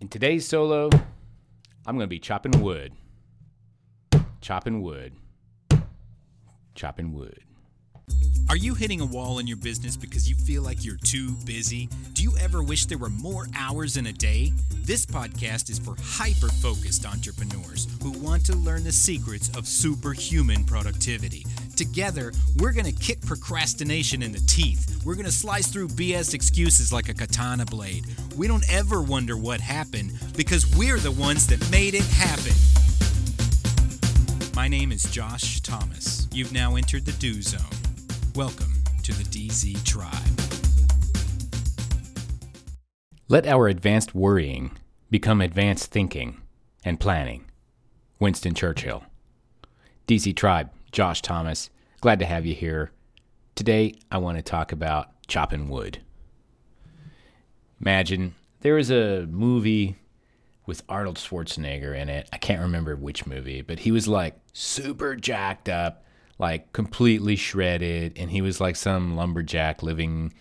In today's solo, I'm going to be chopping wood. Chopping wood. Chopping wood. Are you hitting a wall in your business because you feel like you're too busy? Do you ever wish there were more hours in a day? This podcast is for hyper focused entrepreneurs who want to learn the secrets of superhuman productivity. Together, we're going to kick procrastination in the teeth. We're going to slice through BS excuses like a katana blade. We don't ever wonder what happened because we're the ones that made it happen. My name is Josh Thomas. You've now entered the Do Zone. Welcome to the DZ Tribe. Let our advanced worrying become advanced thinking and planning. Winston Churchill. DZ Tribe, Josh Thomas. Glad to have you here. Today, I want to talk about chopping wood. Imagine there was a movie with Arnold Schwarzenegger in it. I can't remember which movie, but he was like super jacked up, like completely shredded, and he was like some lumberjack living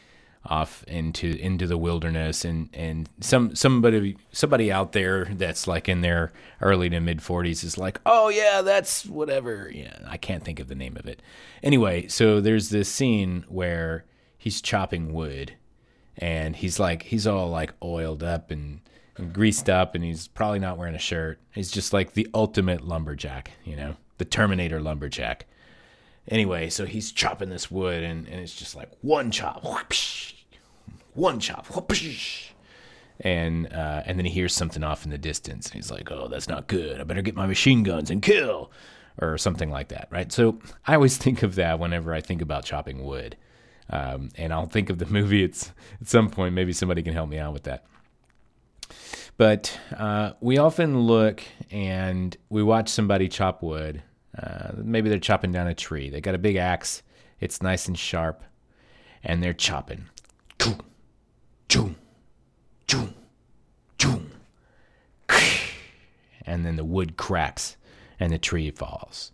off into into the wilderness. And and some somebody somebody out there that's like in their early to mid 40s is like oh yeah that's whatever. Yeah I can't think of the name of it. Anyway so there's this scene where he's chopping wood and he's like he's all like oiled up and, and greased up and he's probably not wearing a shirt. He's just like the ultimate lumberjack you know the terminator lumberjack. Anyway so he's chopping this wood and, and it's just like one chop one chop and uh, and then he hears something off in the distance and he's like oh that's not good i better get my machine guns and kill or something like that right so i always think of that whenever i think about chopping wood um, and I'll think of the movie at, at some point. Maybe somebody can help me out with that. But uh, we often look and we watch somebody chop wood. Uh, maybe they're chopping down a tree. They got a big axe. It's nice and sharp, and they're chopping. Choo, choo, choo, choo. And then the wood cracks and the tree falls.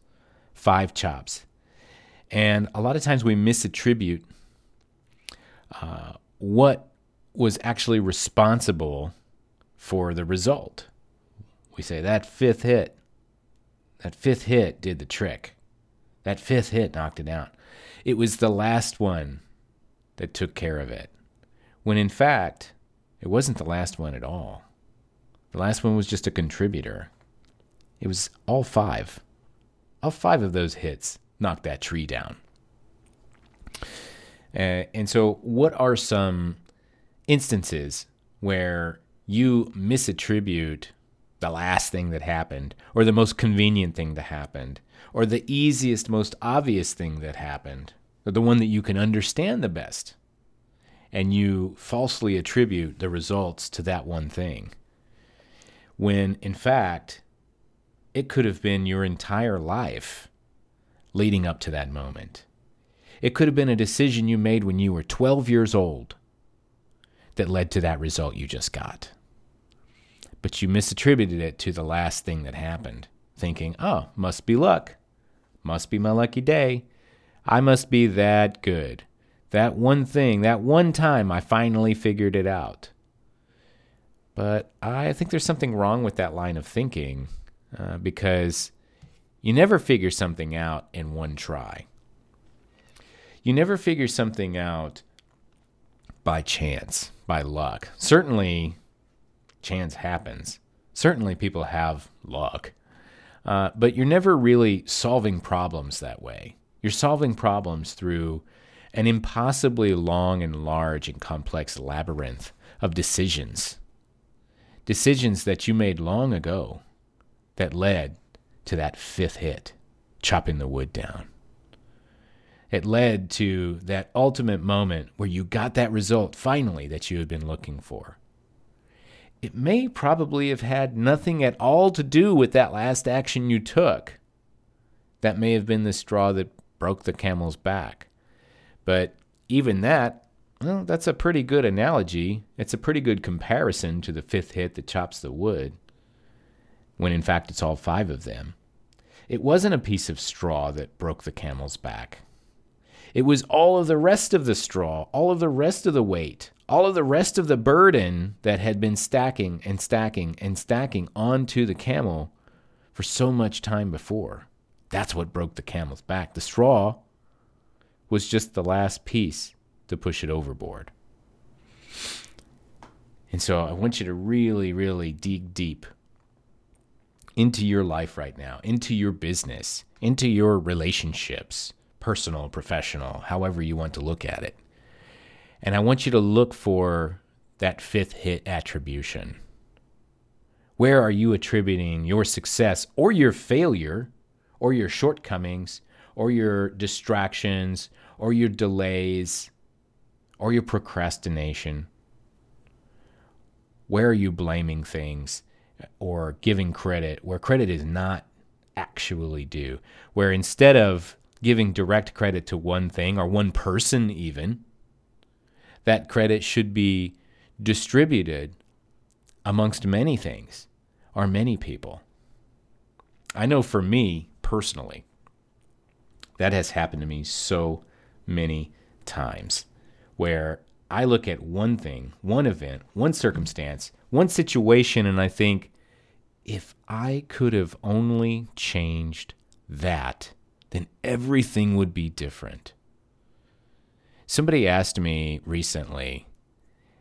Five chops. And a lot of times we misattribute uh, what was actually responsible for the result. We say that fifth hit, that fifth hit did the trick. That fifth hit knocked it out. It was the last one that took care of it. When in fact, it wasn't the last one at all. The last one was just a contributor. It was all five. All five of those hits knocked that tree down. Uh, and so, what are some instances where you misattribute the last thing that happened, or the most convenient thing that happened, or the easiest, most obvious thing that happened, or the one that you can understand the best, and you falsely attribute the results to that one thing? When in fact, it could have been your entire life leading up to that moment. It could have been a decision you made when you were 12 years old that led to that result you just got. But you misattributed it to the last thing that happened, thinking, oh, must be luck. Must be my lucky day. I must be that good. That one thing, that one time I finally figured it out. But I think there's something wrong with that line of thinking uh, because you never figure something out in one try. You never figure something out by chance, by luck. Certainly, chance happens. Certainly, people have luck. Uh, but you're never really solving problems that way. You're solving problems through an impossibly long and large and complex labyrinth of decisions. Decisions that you made long ago that led to that fifth hit, chopping the wood down it led to that ultimate moment where you got that result finally that you had been looking for. It may probably have had nothing at all to do with that last action you took. That may have been the straw that broke the camel's back. But even that, well, that's a pretty good analogy. It's a pretty good comparison to the fifth hit that chops the wood, when in fact it's all five of them. It wasn't a piece of straw that broke the camel's back. It was all of the rest of the straw, all of the rest of the weight, all of the rest of the burden that had been stacking and stacking and stacking onto the camel for so much time before. That's what broke the camel's back. The straw was just the last piece to push it overboard. And so I want you to really, really dig deep into your life right now, into your business, into your relationships, personal, professional, however you want to look at it. And I want you to look for that fifth hit attribution. Where are you attributing your success or your failure or your shortcomings or your distractions or your delays or your procrastination? Where are you blaming things or giving credit where credit is not actually due? Where instead of giving direct credit to one thing or one person, even, that credit should be distributed amongst many things or many people. I know for me personally, that has happened to me so many times where I look at one thing, one event, one circumstance, one situation, and I think, if I could have only changed that, then everything would be different. Somebody asked me recently,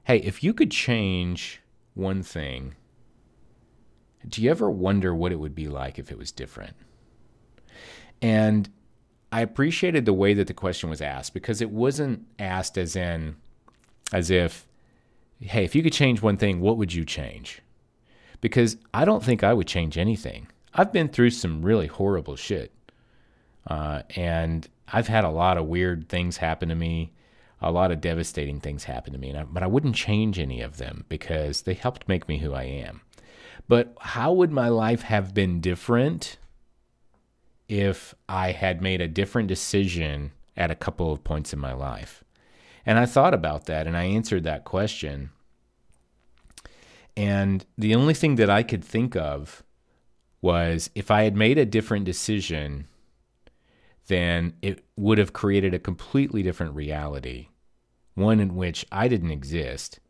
hey, if you could change one thing, do you ever wonder what it would be like if it was different? And I appreciated the way that the question was asked because it wasn't asked as in, as if, hey, if you could change one thing, what would you change? Because I don't think I would change anything. I've been through some really horrible shit. Uh, and I've had a lot of weird things happen to me, a lot of devastating things happen to me, I, but I wouldn't change any of them because they helped make me who I am. But how would my life have been different if I had made a different decision at a couple of points in my life? And I thought about that and I answered that question. And the only thing that I could think of was if I had made a different decision then it would have created a completely different reality, one in which I didn't exist.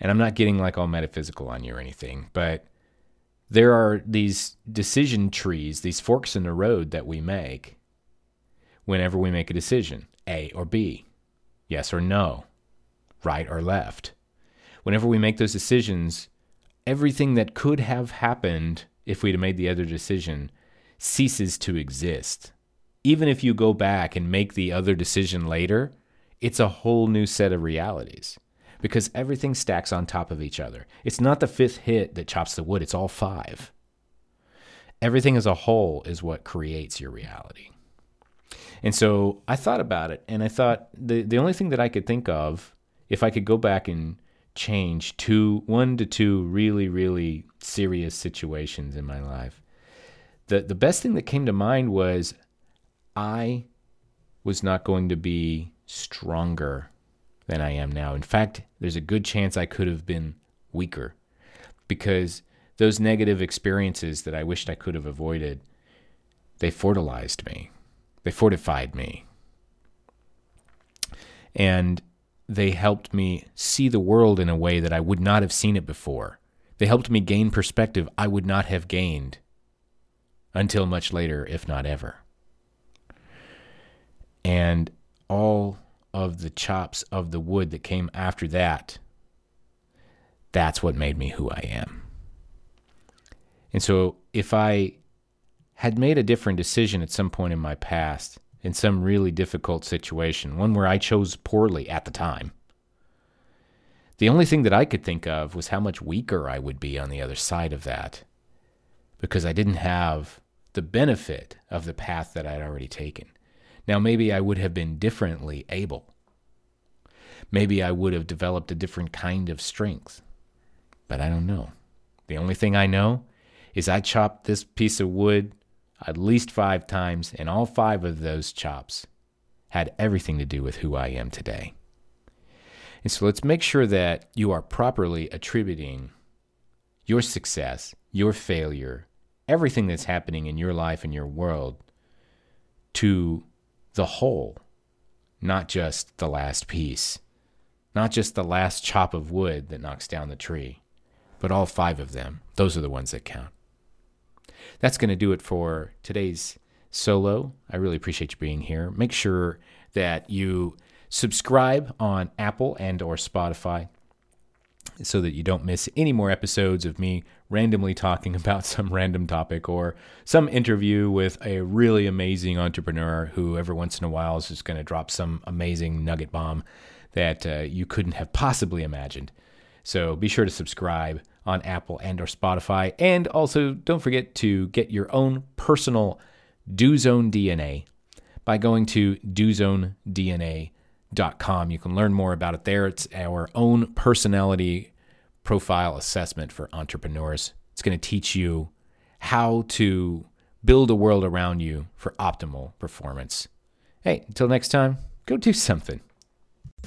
And I'm not getting like all metaphysical on you or anything, but there are these decision trees, these forks in the road that we make whenever we make a decision A or B, yes or no, right or left. Whenever we make those decisions, everything that could have happened if we'd made the other decision ceases to exist. Even if you go back and make the other decision later, it's a whole new set of realities because everything stacks on top of each other. It's not the fifth hit that chops the wood, it's all five. Everything as a whole is what creates your reality. And so I thought about it and I thought the, the only thing that I could think of, if I could go back and change two, one to two really, really serious situations in my life, the, the best thing that came to mind was I was not going to be stronger than I am now. In fact, there's a good chance I could have been weaker because those negative experiences that I wished I could have avoided, they fortified me. They fortified me. And they helped me see the world in a way that I would not have seen it before. They helped me gain perspective I would not have gained until much later, if not ever and all of the chops of the wood that came after that, that's what made me who I am. And so if I had made a different decision at some point in my past, in some really difficult situation, one where I chose poorly at the time, the only thing that I could think of was how much weaker I would be on the other side of that because I didn't have the benefit of the path that I'd already taken. Now, maybe I would have been differently able. Maybe I would have developed a different kind of strength. But I don't know. The only thing I know is I chopped this piece of wood at least five times, and all five of those chops had everything to do with who I am today. And so let's make sure that you are properly attributing your success, your failure, everything that's happening in your life and your world to the whole, not just the last piece Not just the last chop of wood that knocks down the tree, but all five of them. Those are the ones that count. That's going to do it for today's solo. I really appreciate you being here. Make sure that you subscribe on Apple and or Spotify so that you don't miss any more episodes of me randomly talking about some random topic or some interview with a really amazing entrepreneur who every once in a while is just going to drop some amazing nugget bomb that uh, you couldn't have possibly imagined. So be sure to subscribe on Apple and or Spotify and also don't forget to get your own personal Do Zone DNA by going to dozonedna.com. You can learn more about it there. It's our own personality profile assessment for entrepreneurs. It's going to teach you how to build a world around you for optimal performance. Hey, until next time, go do something.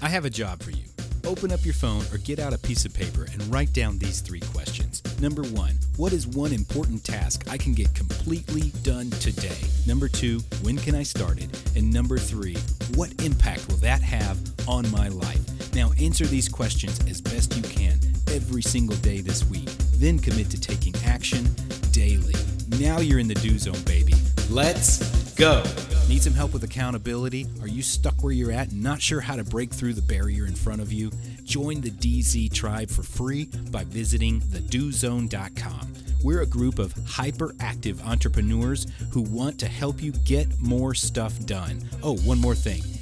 I have a job for you. Open up your phone or get out a piece of paper and write down these three questions. Number one, what is one important task I can get completely done today? Number two, when can I start it? And number three, what impact will that have on my life? Now answer these questions as best you can every single day this week. Then commit to taking action daily. Now you're in the do zone, baby. Let's go. Need some help with accountability? Are you stuck where you're at and not sure how to break through the barrier in front of you? Join the DZ tribe for free by visiting thedozone.com. We're a group of hyperactive entrepreneurs who want to help you get more stuff done. Oh, one more thing.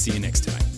See you next time.